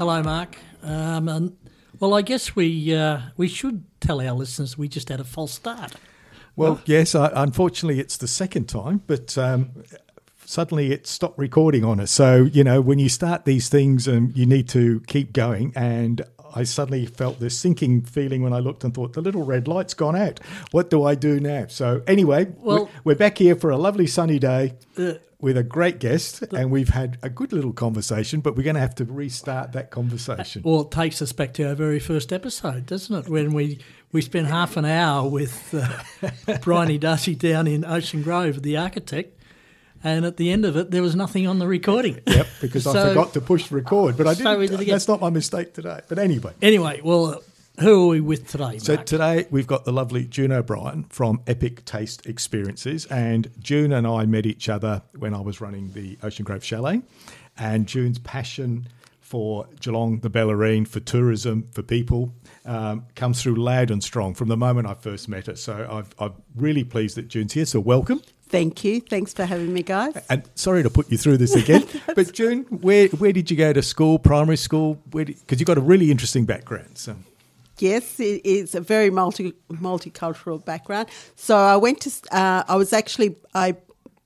Hello, Mark. Um, and, well, I guess we uh, we should tell our listeners we just had a false start. Well, yes, I, unfortunately, it's the second time, but um, suddenly it stopped recording on us. So, you know, when you start these things, um, you need to keep going. And I suddenly felt this sinking feeling when I looked and thought, the little red light's gone out. What do I do now? So, anyway, Well- we're, we're back here for a lovely sunny day. Uh, with a great guest, and we've had a good little conversation, but we're going to have to restart that conversation. Well, it takes us back to our very first episode, doesn't it? When we, we spent half an hour with uh, Bryony Darcy down in Ocean Grove, the architect, and at the end of it, there was nothing on the recording. Yep, because I forgot to push record, but I didn't. we did it again. that's not my mistake today. But anyway, Anyway, well, who are we with today, So Mark? today we've got the lovely June O'Brien from Epic Taste Experiences, and June and I met each other when I was running the Ocean Grove Chalet, and June's passion for Geelong, the Bellarine, for tourism, for people, um, comes through loud and strong from the moment I first met her. So I've, I'm really pleased that June's here. So welcome. Thank you. Thanks for having me, guys. And sorry to put you through this again, but June, where where did you go to school? Primary school? Because you've got a really interesting background. So Yes, it is a very multi multicultural background. So I went to. Uh, I was actually I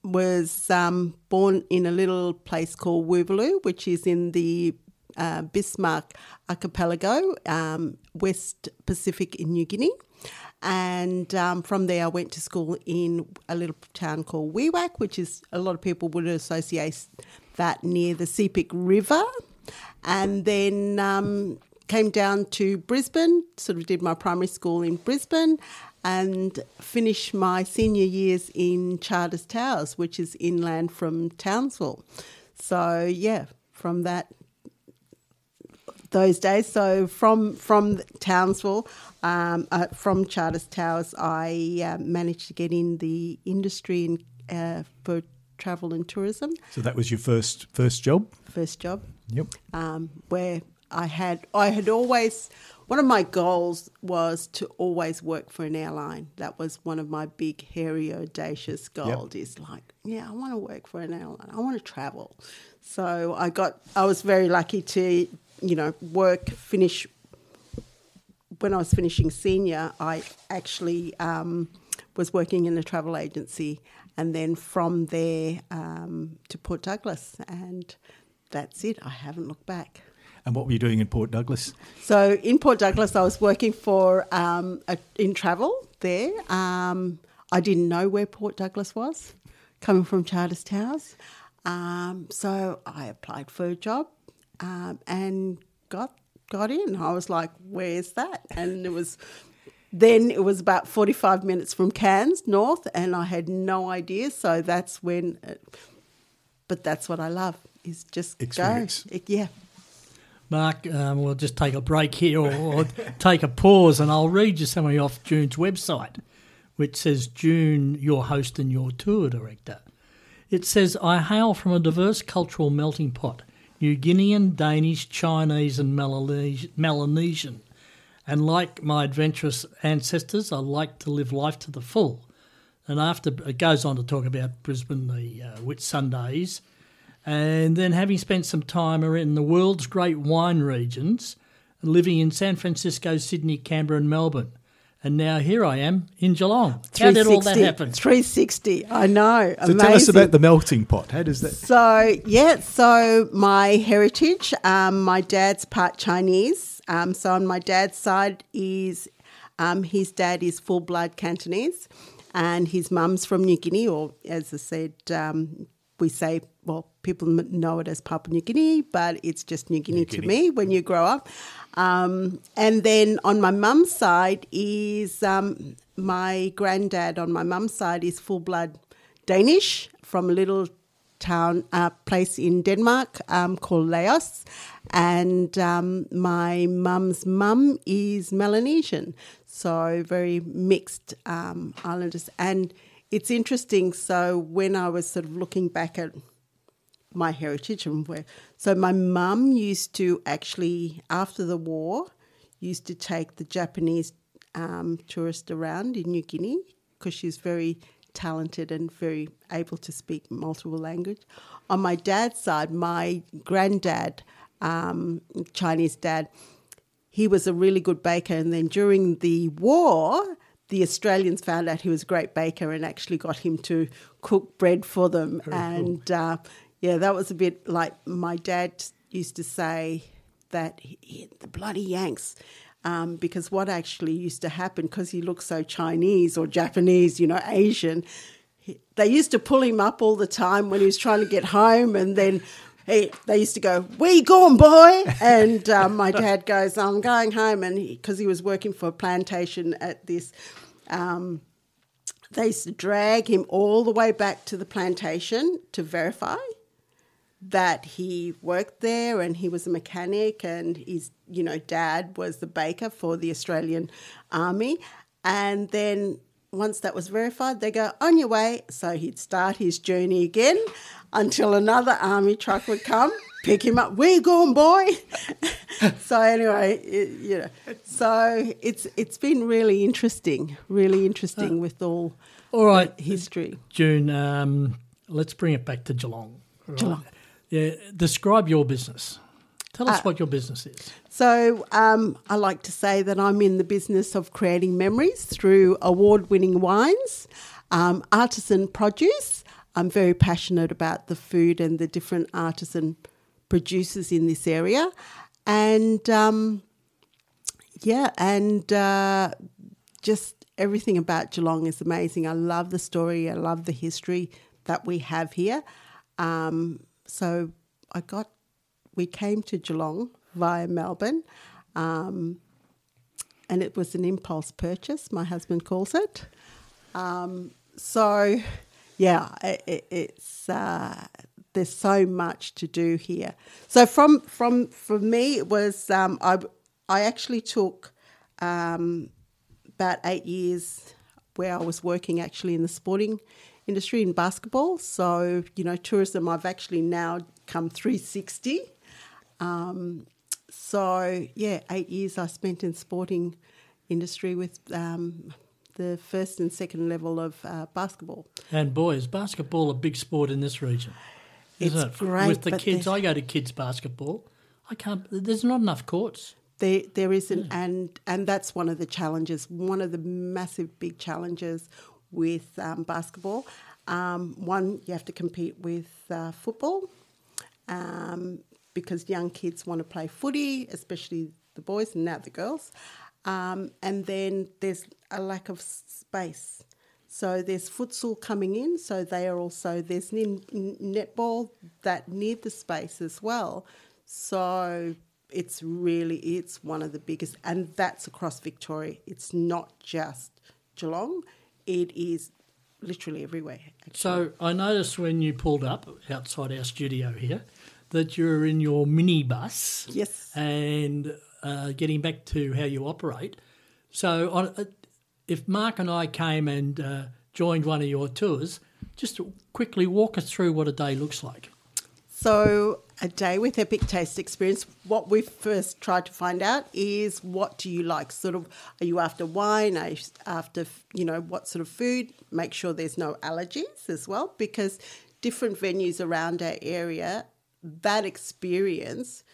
was um, born in a little place called Woovaloo, which is in the uh, Bismarck Archipelago, um, West Pacific in New Guinea. And um, from there, I went to school in a little town called Wewak, which is a lot of people would associate that near the Sepik River. And then um, came down to Brisbane, sort of did my primary school in Brisbane, and finished my senior years in Charters Towers, which is inland from Townsville. So yeah, from that those days. So from from Townsville, um, uh, from Charters Towers, I uh, managed to get in the industry in, uh, for travel and tourism. so that was your first first job. First job Yep. um, where I had I had always one of my goals was to always work for an airline. That was one of my big, hairy, audacious goals. Is like, yeah, I want to work for an airline. I want to travel. So I got. I was very lucky to, you know, work finish. When I was finishing senior, I actually um, was working in a travel agency, and then from there um, to Port Douglas, and that's it. I haven't looked back. And what were you doing in Port Douglas? So in Port Douglas, I was working for um, a, in travel there. Um, I didn't know where Port Douglas was, coming from Charters Towers. Um, so I applied for a job um, and got got in. I was like, "Where's that?" And it was then it was about forty five minutes from Cairns North, and I had no idea. So that's when. It, but that's what I love is just Experience. go. It- yeah. Mark, um, we'll just take a break here or, or take a pause, and I'll read you something off June's website, which says June, your host and your tour director. It says, I hail from a diverse cultural melting pot New Guinean, Danish, Chinese, and Melanes- Melanesian. And like my adventurous ancestors, I like to live life to the full. And after it goes on to talk about Brisbane, the uh, Whitsundays, and then having spent some time in the world's great wine regions, living in San Francisco, Sydney, Canberra, and Melbourne. And now here I am in Geelong. How did all that 360 happen? 360. I know. So tell us about the melting pot. How does that? So yeah, so my heritage. Um, my dad's part Chinese. Um, so on my dad's side is um, his dad is full blood Cantonese, and his mum's from New Guinea, or as I said, um, we say well, people know it as Papua New Guinea, but it's just New Guinea, to Guinea. me when you grow up. Um, and then on my mum's side is um, my granddad. On my mum's side is full blood Danish from a little town uh, place in Denmark um, called Laos, and um, my mum's mum is Melanesian, so very mixed um, islanders. And it's interesting. So when I was sort of looking back at my heritage and where, so my mum used to actually after the war used to take the Japanese um, tourist around in New Guinea because she's very talented and very able to speak multiple language. On my dad's side, my granddad um, Chinese dad. He was a really good baker, and then during the war, the Australians found out he was a great baker and actually got him to cook bread for them. Very and uh, yeah, that was a bit like my dad used to say that he, he- the bloody Yanks. Um, because what actually used to happen, because he looked so Chinese or Japanese, you know, Asian, he, they used to pull him up all the time when he was trying to get home, and then he, they used to go, "Where you going, boy?" And um, my dad goes, "I'm going home," and because he, was working for a plantation at this. Um, they used to drag him all the way back to the plantation to verify that he worked there and he was a mechanic and his you know dad was the baker for the Australian army and then once that was verified they go on your way so he'd start his journey again until another army truck would come pick him up where you going boy so anyway it, you know so it's it's been really interesting really interesting with all All right, history June. Um, let's bring it back to Geelong. Right? Geelong. Yeah. Describe your business. Tell us Uh, what your business is. So um, I like to say that I'm in the business of creating memories through award-winning wines, um, artisan produce. I'm very passionate about the food and the different artisan producers in this area, and um, yeah, and uh, just everything about Geelong is amazing. I love the story. I love the history that we have here. Um, so I got, we came to Geelong via Melbourne, um, and it was an impulse purchase. My husband calls it. Um, so, yeah, it, it, it's uh, there's so much to do here. So from from for me, it was um, I I actually took um, about eight years where I was working actually in the sporting industry in basketball. So you know, tourism. I've actually now come 360. Um, so yeah, eight years I spent in sporting industry with um, the first and second level of uh, basketball. And boys, basketball a big sport in this region. Isn't It's it? great, With the kids, I go to kids basketball. I can't. There's not enough courts. There, there isn't, and and that's one of the challenges. One of the massive big challenges with um, basketball. Um, one, you have to compete with uh, football, um, because young kids want to play footy, especially the boys and now the girls. Um, and then there's a lack of space. So there's futsal coming in. So they are also there's netball that need the space as well. So it's really it's one of the biggest, and that's across Victoria. It's not just Geelong. It is literally everywhere. actually. So I noticed when you pulled up outside our studio here that you're in your minibus. Yes. And uh, getting back to how you operate. So on, uh, if Mark and I came and uh, joined one of your tours, just quickly walk us through what a day looks like. So, a day with Epic Taste Experience, what we first tried to find out is what do you like? Sort of, are you after wine? Are you after, you know, what sort of food? Make sure there's no allergies as well, because different venues around our area, that experience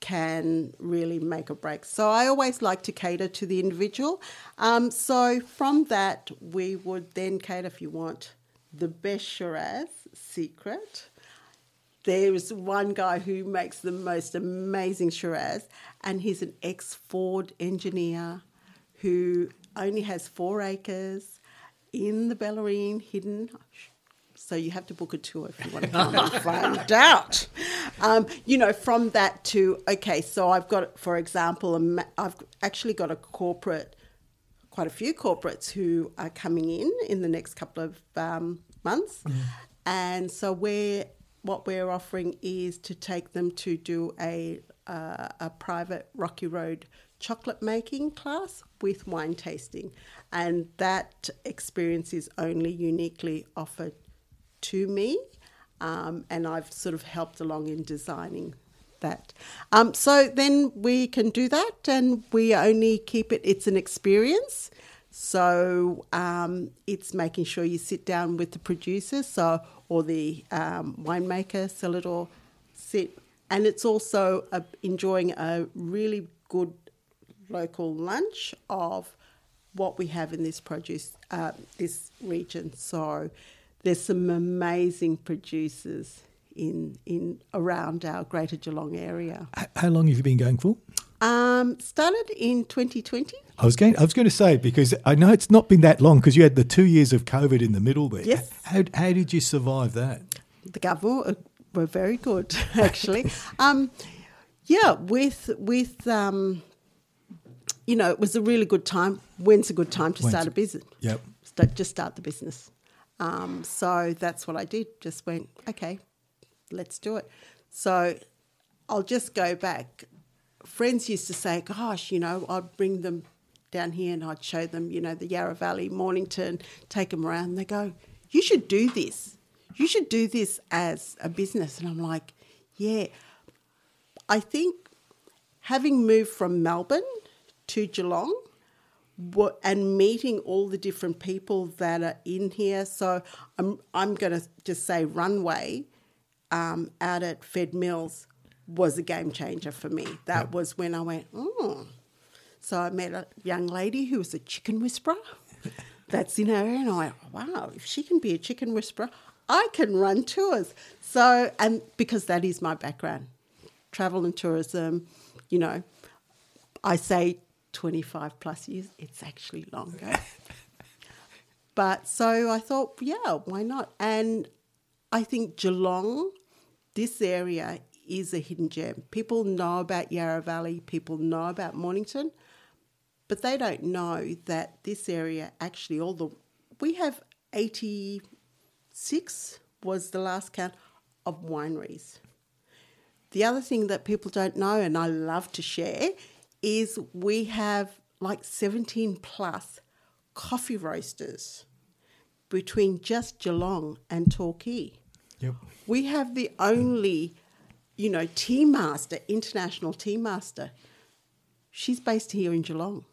can really make or break. So I always like to cater to the individual. Um, so from that, we would then cater if you want the best Shiraz secret. There's one guy who makes the most amazing Shiraz, and he's an ex Ford engineer who only has four acres in the Bellarine, hidden. So you have to book a tour if you want to come and find out. Um, you know, from that to okay, so I've got, for example, a ma- I've actually got a corporate, quite a few corporates who are coming in in the next couple of um, months, and so we're what we're offering is to take them to do a uh, a private Rocky Road chocolate making class with wine tasting, and that experience is only uniquely offered to me, um, and I've sort of helped along in designing that. Um, so then we can do that, and we only keep it. It's an experience. So um, it's making sure you sit down with the producer, so or the um, winemaker, cellar door, sit and it's also uh, enjoying a really good local lunch of what we have in this produce, uh, this region. So there's some amazing producers in in around our Greater Geelong area. How long have you been going for? Um, started in 2020. I was going. I was going to say because I know it's not been that long because you had the two years of COVID in the middle there. Yes. How how did you survive that? the government uh, were very good actually. um, yeah, with with um, you know, it was a really good time. When's a good time to When's start a- a business? Yep. Start, just start the business. Um, so that's what I did. Just went, okay, let's do it. So I'll just go back. Friends used to say, gosh, you know, I'd bring them down here and I'd show them, you know, the Yarra Valley, Mornington, take them around. And they go, you should do this. You should do this as a business. And I'm like, yeah. I think having moved from Melbourne to Geelong and meeting all the different people that are in here. So I'm I'm going to just say runway um, out at Fed Mills was a game changer for me. That was when I went, oh. So I met a young lady who was a chicken whisperer. That's in her and I went, wow, if she can be a chicken whisperer, I can run tours. So, and because that is my background, travel and tourism, you know, I say 25 plus years, it's actually longer. but so I thought, yeah, why not? And I think Geelong, this area is a hidden gem. People know about Yarra Valley, people know about Mornington, but they don't know that this area actually, all the, we have 86 was the last count of wineries. The other thing that people don't know, and I love to share, is we have like 17 plus coffee roasters between just Geelong and Torquay. Yep. We have the only, you know, tea master, international tea master. She's based here in Geelong.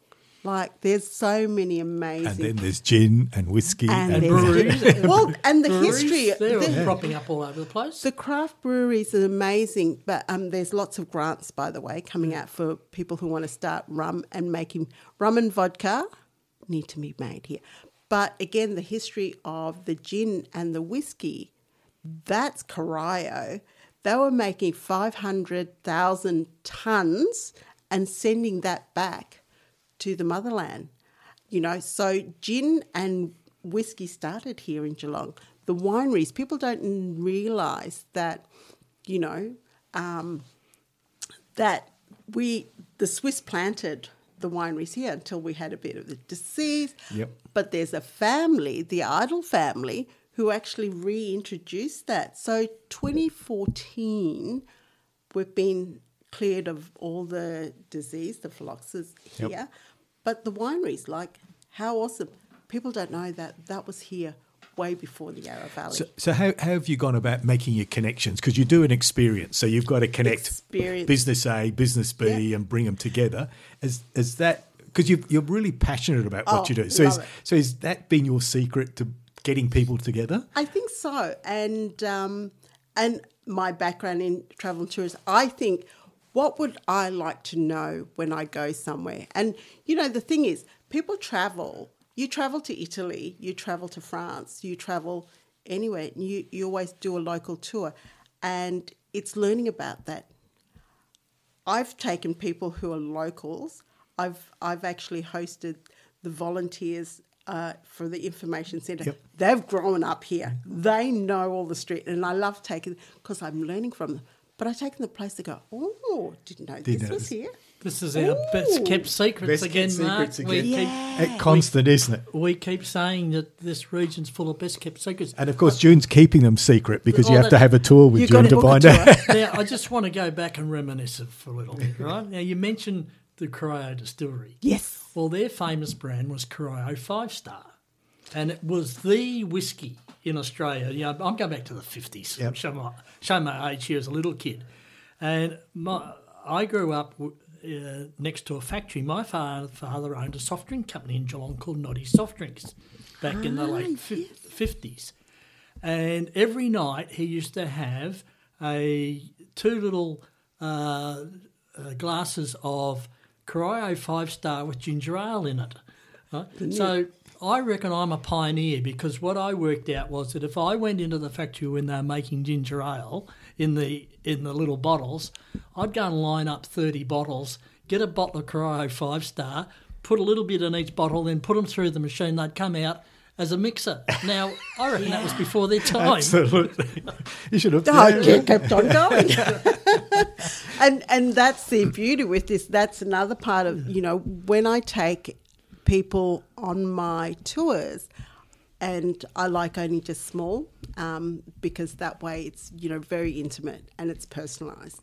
Like, there's so many amazing. And then there's gin and whiskey And and, breweries. well, and the Breweries, history. They're the- all cropping up all over the place. the craft breweries are amazing, but um, there's lots of grants, by the way, coming out for people who want to start rum and making rum and vodka need to be made here. But again, the history of the gin and the whiskey, that's Corio. They were making 500,000 tons and sending that back to the motherland. You know, so gin and whiskey started here in Geelong. The wineries, people don't realise that, you know, um, that we, the Swiss planted the wineries here until we had a bit of the disease. Yep. But there's a family, the Idyll family, who actually reintroduced that. So 2014, we've been cleared of all the disease, the phylloxera Yep. here. But the wineries, like, how awesome. People don't know that that was here way before the Yarra Valley. So, so how, how have you gone about making your connections? Because you do an experience, so you've got to connect Experience. business A, business B, Yeah. and bring them together. Is is that because you you're really passionate about what Oh, you do? So is, so is that been your secret to getting people together? I think so, and um, and my background in travel and tourism, I think what would I like to know when I go somewhere? And you know, the thing is, people travel. You travel to Italy, you travel to France, you travel anywhere. And you you always do a local tour, and it's learning about that. I've taken people who are locals. I've I've actually hosted the volunteers uh, for the information centre. Yep. They've grown up here. They know all the street, and I love taking because I'm learning from them. But I take them the place to go. Oh, didn't know Didn't this know was this." here. This is our best kept secrets Best again, kept Mark. secrets We, again. keep, Yeah. Uh, constant, isn't it? we keep saying that this region's full of best kept secrets. And of course, June's keeping them secret because you Well, have to have a tour with You've June to find out. now, I just want to go back and reminisce for a little bit, right? Now, you mentioned the Corio Distillery. Yes. Well, their famous brand was Corio Five Star, and it was the whiskey in Australia. You know, I'm going back to the 50s. Yep. Show, my, show my age here as a little kid. And my, I grew up uh, next to a factory. My father, father owned a soft drink company in Geelong called Noddy Soft Drinks back in the late fif- 50s. And every night he used to have a two little uh, uh, glasses of Corio Five Star with ginger ale in it. Right? So I reckon I'm a pioneer because what I worked out was that if I went into the factory when they're making ginger ale in the in the little bottles, I'd go and line up thirty bottles, get a bottle of Corio Five Star, put a little bit in each bottle, then put them through the machine. They'd come out as a mixer. Now I reckon that was before their time. Absolutely. You should have. Oh, yeah, kept on going. and and that's the beauty with this. That's another part of you know when I take people on my tours, and I like only just small um, because that way it's you know very intimate and it's personalised.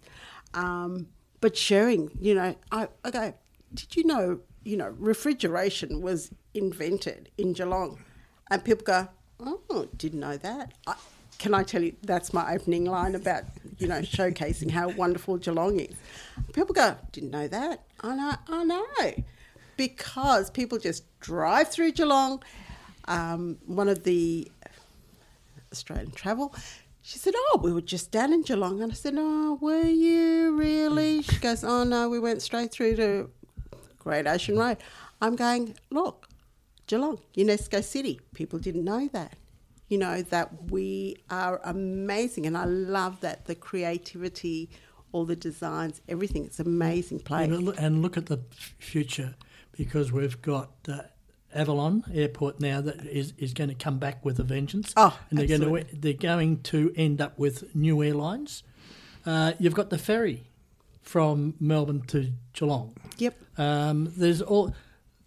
Um, but sharing, you know, I, I go. Did you know? You know, refrigeration was invented in Geelong, and people go, "Oh, didn't know that." I, can I tell you that's my opening line about you know showcasing how wonderful Geelong is? People go, "Didn't know that." I know, I know, because people just drive through Geelong. Um, one of the Australian Travel. She said, "Oh, we were just down in Geelong," and I said, "Oh, were you really?" She goes, "Oh no, we went straight through to Great Ocean Road." I'm going, "Look, Geelong, UNESCO City. People didn't know that. You know that we are amazing, and I love that the creativity, all the designs, everything. It's an amazing place. You know, and look at the future because we've got uh, Avalon Airport now that is, is going to come back with a vengeance. Oh, and they're going absolutely. to they're going to end up with new airlines. Uh, you've got the ferry from Melbourne to Geelong. Yep. Um, there's all.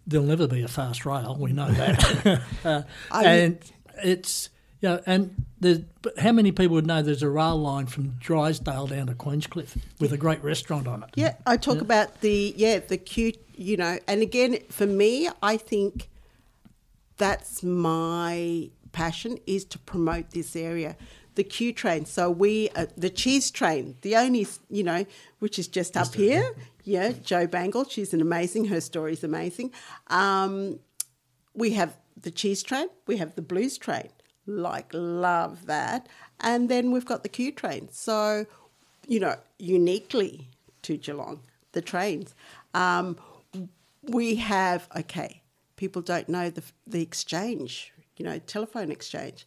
There'll never be a fast rail. We know that. uh, and it's you know, and there's but how many people would know there's a rail line from Drysdale down to Queenscliff with a great restaurant on it? Yeah, I talk about the yeah the cute, you know, and again for me, I think that's my passion is to promote this area. The Q train. So we uh, the cheese train, the only you know, which is just up here. Yeah, Joe Bangle. She's an amazing. Her story is amazing. Um, we have the cheese train, we have the blues train, like love that, and then we've got the Q train. So, you know, uniquely to Geelong, the trains. Um, we have okay. People don't know the the exchange, you know, telephone exchange.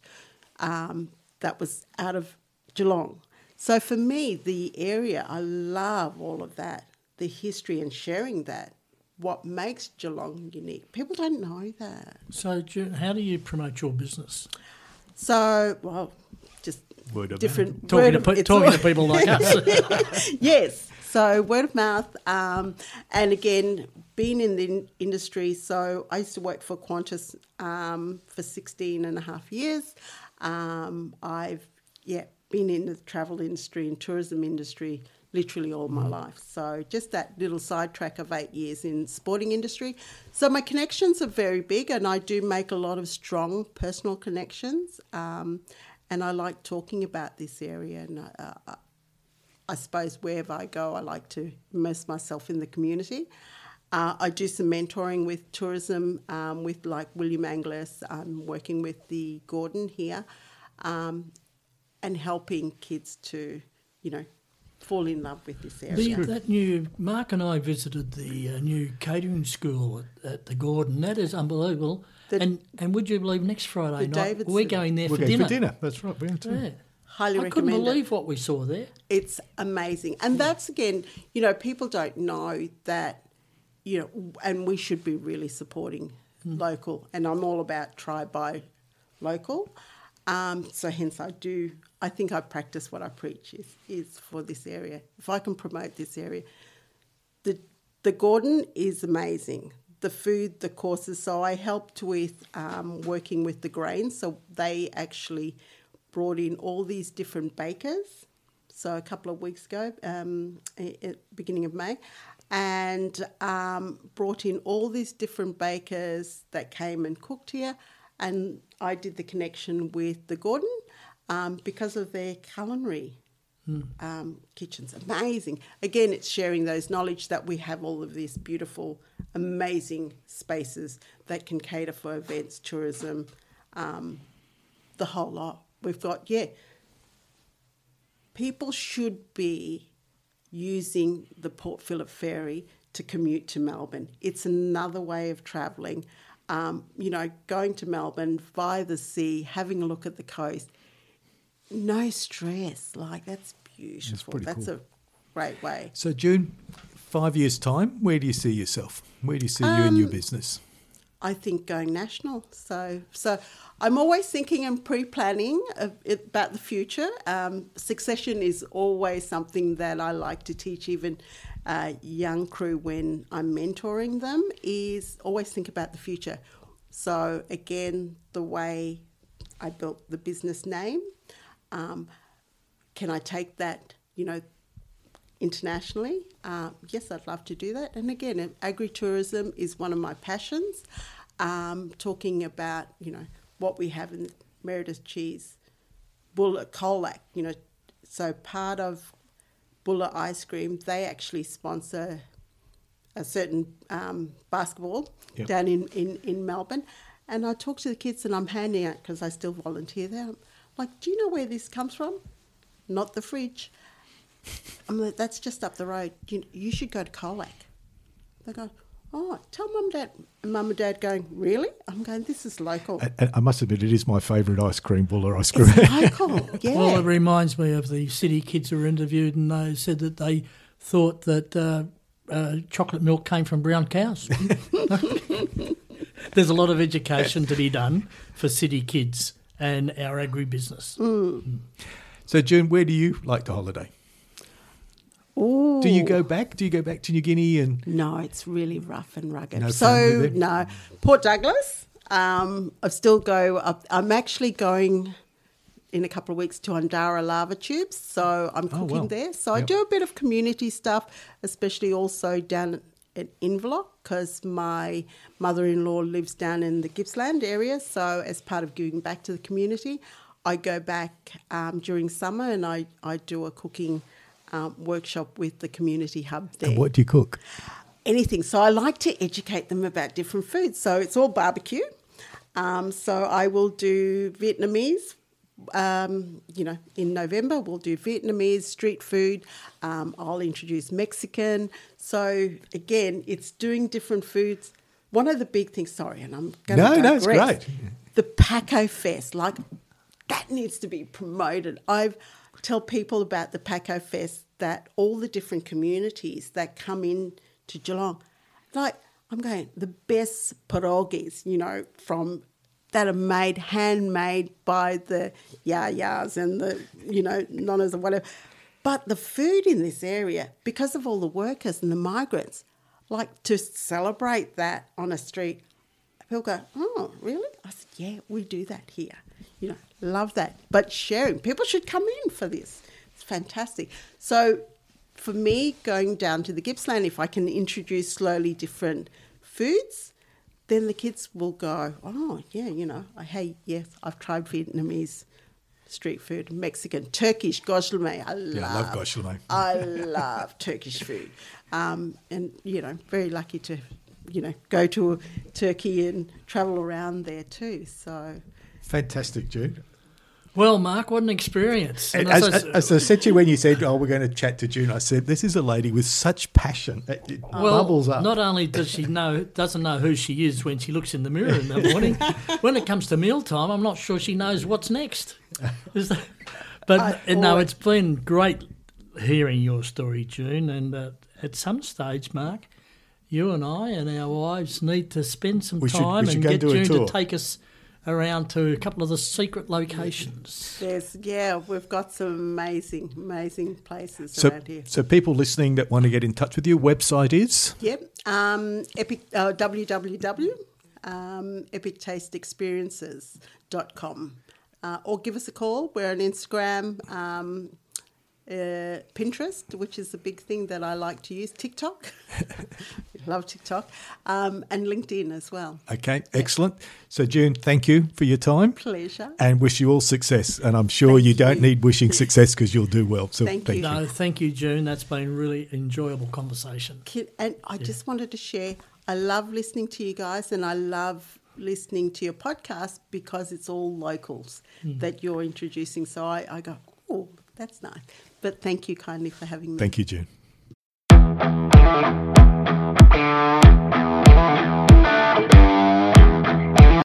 Um, that was out of Geelong. So for me, the area, I love all of that, the history and sharing that. What makes Geelong unique? People don't know that. So, Ju- how do you promote your business? So, well, just Word of different Talking, word to, of- pe- talking to people like us. yes. So word of mouth, um, and again, being in the in- industry. So I used to work for Qantas um, for 16 and a half years. Um, I've yeah been in the travel industry and tourism industry literally all my life. So just that little sidetrack of eight years in sporting industry. So my connections are very big, and I do make a lot of strong personal connections. Um, and I like talking about this area, and uh, I suppose wherever I go, I like to immerse myself in the community. Uh, I do some mentoring with tourism um, with like William Angliss. I'm working with the Gordon here um, and helping kids to, you know, fall in love with this The, area. that new Mark and I visited the uh, new catering school at, at the Gordon. That is unbelievable. The- and and would you believe next Friday night Davidson. we're going there We're for going dinner. for dinner. That's right. We're going to. Yeah. Highly I couldn't recommend it. believe what we saw there. It's amazing. And that's again, you know, people don't know that, you know, and we should be really supporting local. And I'm all about try by local. Um, so hence I do, I think I practice what I preach is, is for this area. If I can promote this area, the, the Gordon is amazing. The food, the courses. So I helped with um, working with the grains. So they actually brought in all these different bakers. So a couple of weeks ago, um, at beginning of May, and um, brought in all these different bakers that came and cooked here. And I did the connection with the Gordon um, because of their culinary um, kitchens. Amazing. Again, it's sharing those knowledge that we have all of these beautiful, amazing spaces that can cater for events, tourism, um, the whole lot. We've got, yeah, people should be using the Port Phillip ferry to commute to Melbourne. It's another way of travelling. Um, you know, going to Melbourne via the sea, having a look at the coast, no stress. Like that's beautiful. pretty That's cool. a great way. So, June, five years' time, where do you see yourself? Where do you see you in Um, your business? I think going national. So, so I'm always thinking and pre-planning about the future. Um, succession is always something that I like to teach, even uh, young crew when I'm mentoring them. Is always think about the future. So again, the way I built the business name, um, can I take that? You know, internationally. Uh, yes, I'd love to do that. And again, agritourism is one of my passions. Um, talking about you know what we have in Meredith cheese, Bulla Colac. You know, so part of Bulla ice cream, they actually sponsor a certain um, basketball Yep. down in, in, in Melbourne. And I talk to the kids and I'm handing out because I still volunteer there. I'm like, do you know where this comes from? Not the fridge. I'm like, that's just up the road. You, you should go to Colac. They go, oh, tell mum, and dad. And mum and dad going, really? I'm going, this is local. And- and I must admit, it is my favourite ice cream, Bulla ice cream. It's local, yeah. Well, it reminds me of the city kids who were interviewed, and they said that they thought that uh, uh, chocolate milk came from brown cows. There's a lot of education to be done for city kids and our agribusiness. so, June, where do you like to holiday? Ooh. Do you go back? Do you go back to New Guinea and No, it's really rough and rugged. No so no, Port Douglas. Um, I still go. Up, I'm actually going in a couple of weeks to Undara Lava Tubes, so I'm Oh, cooking wow. there. So I do a bit of community stuff, especially also down at Inverloch because my mother-in-law lives down in the Gippsland area. So as part of giving back to the community, I go back um, during summer and I, I do a cooking um, workshop with the community hub there and what do you cook? anything. So I like to educate them about different foods. So it's all barbecue. Um, so I will do Vietnamese. Um, you know, in November we'll do Vietnamese street food. Um, I'll introduce Mexican. So again, it's doing different foods. One of the big things. Sorry, and I'm going No, to no, it's great. The Pako Fest, like that needs to be promoted. I tell people about the Pako Fest that all the different communities that come in to Geelong, like I'm going the best pierogies, you know, from that are made handmade by the yayas and the you know nonnas or whatever. But the food in this area, because of all the workers and the migrants, like to celebrate that on a street, people go, "Oh, really?" I said, "Yeah, we do that here." You know, love that. But sharing, people should come in for this. It's fantastic. So, for me, going down to the Gippsland, if I can introduce slowly different foods, then the kids will go, "Oh, yeah, you know, I hey, yes, I've tried Vietnamese." Street food, Mexican, Turkish, gosh, I love. Yeah, I love gosh, I love Turkish food, um, and you know, very lucky to, you know, go to Turkey and travel around there too. So, Fantastic, June. Well, Mark, what an experience. As, as I- as I said to you when you said, "Oh, we're going to chat to June," I said, "This is a lady with such passion. It, it well, bubbles up." not only does she know doesn't know who she is when she looks in the mirror in the morning, when it comes to mealtime, I'm not sure she knows what's next. That- but I uh, no, it's been great hearing your story, June. And uh, at some stage, Mark, you and I and our wives need to spend some We should- time should and get June to take us around to a couple of the secret locations. there's yeah, we've got some amazing, amazing places so, around here. so people listening that want to get in touch with you, website is Yep, um, epic uh, www. Um, epictasteexperiences.com uh, or give us a call. We're on Instagram, um, uh, Pinterest, which is a big thing that I like to use, TikTok. Love TikTok. Um, and LinkedIn as well. okay. Excellent. So, June, thank you for your time. Pleasure. And wish you all success. And I'm sure Thank you don't need wishing success because you'll do well. So Thank thank, you. you. No, thank you, June. That's been really enjoyable conversation. And I just wanted to share I love listening to you guys and I love listening to your podcast because it's all locals that you're introducing. So I, I go, oh, that's nice. But thank you kindly for having me. Thank you, June.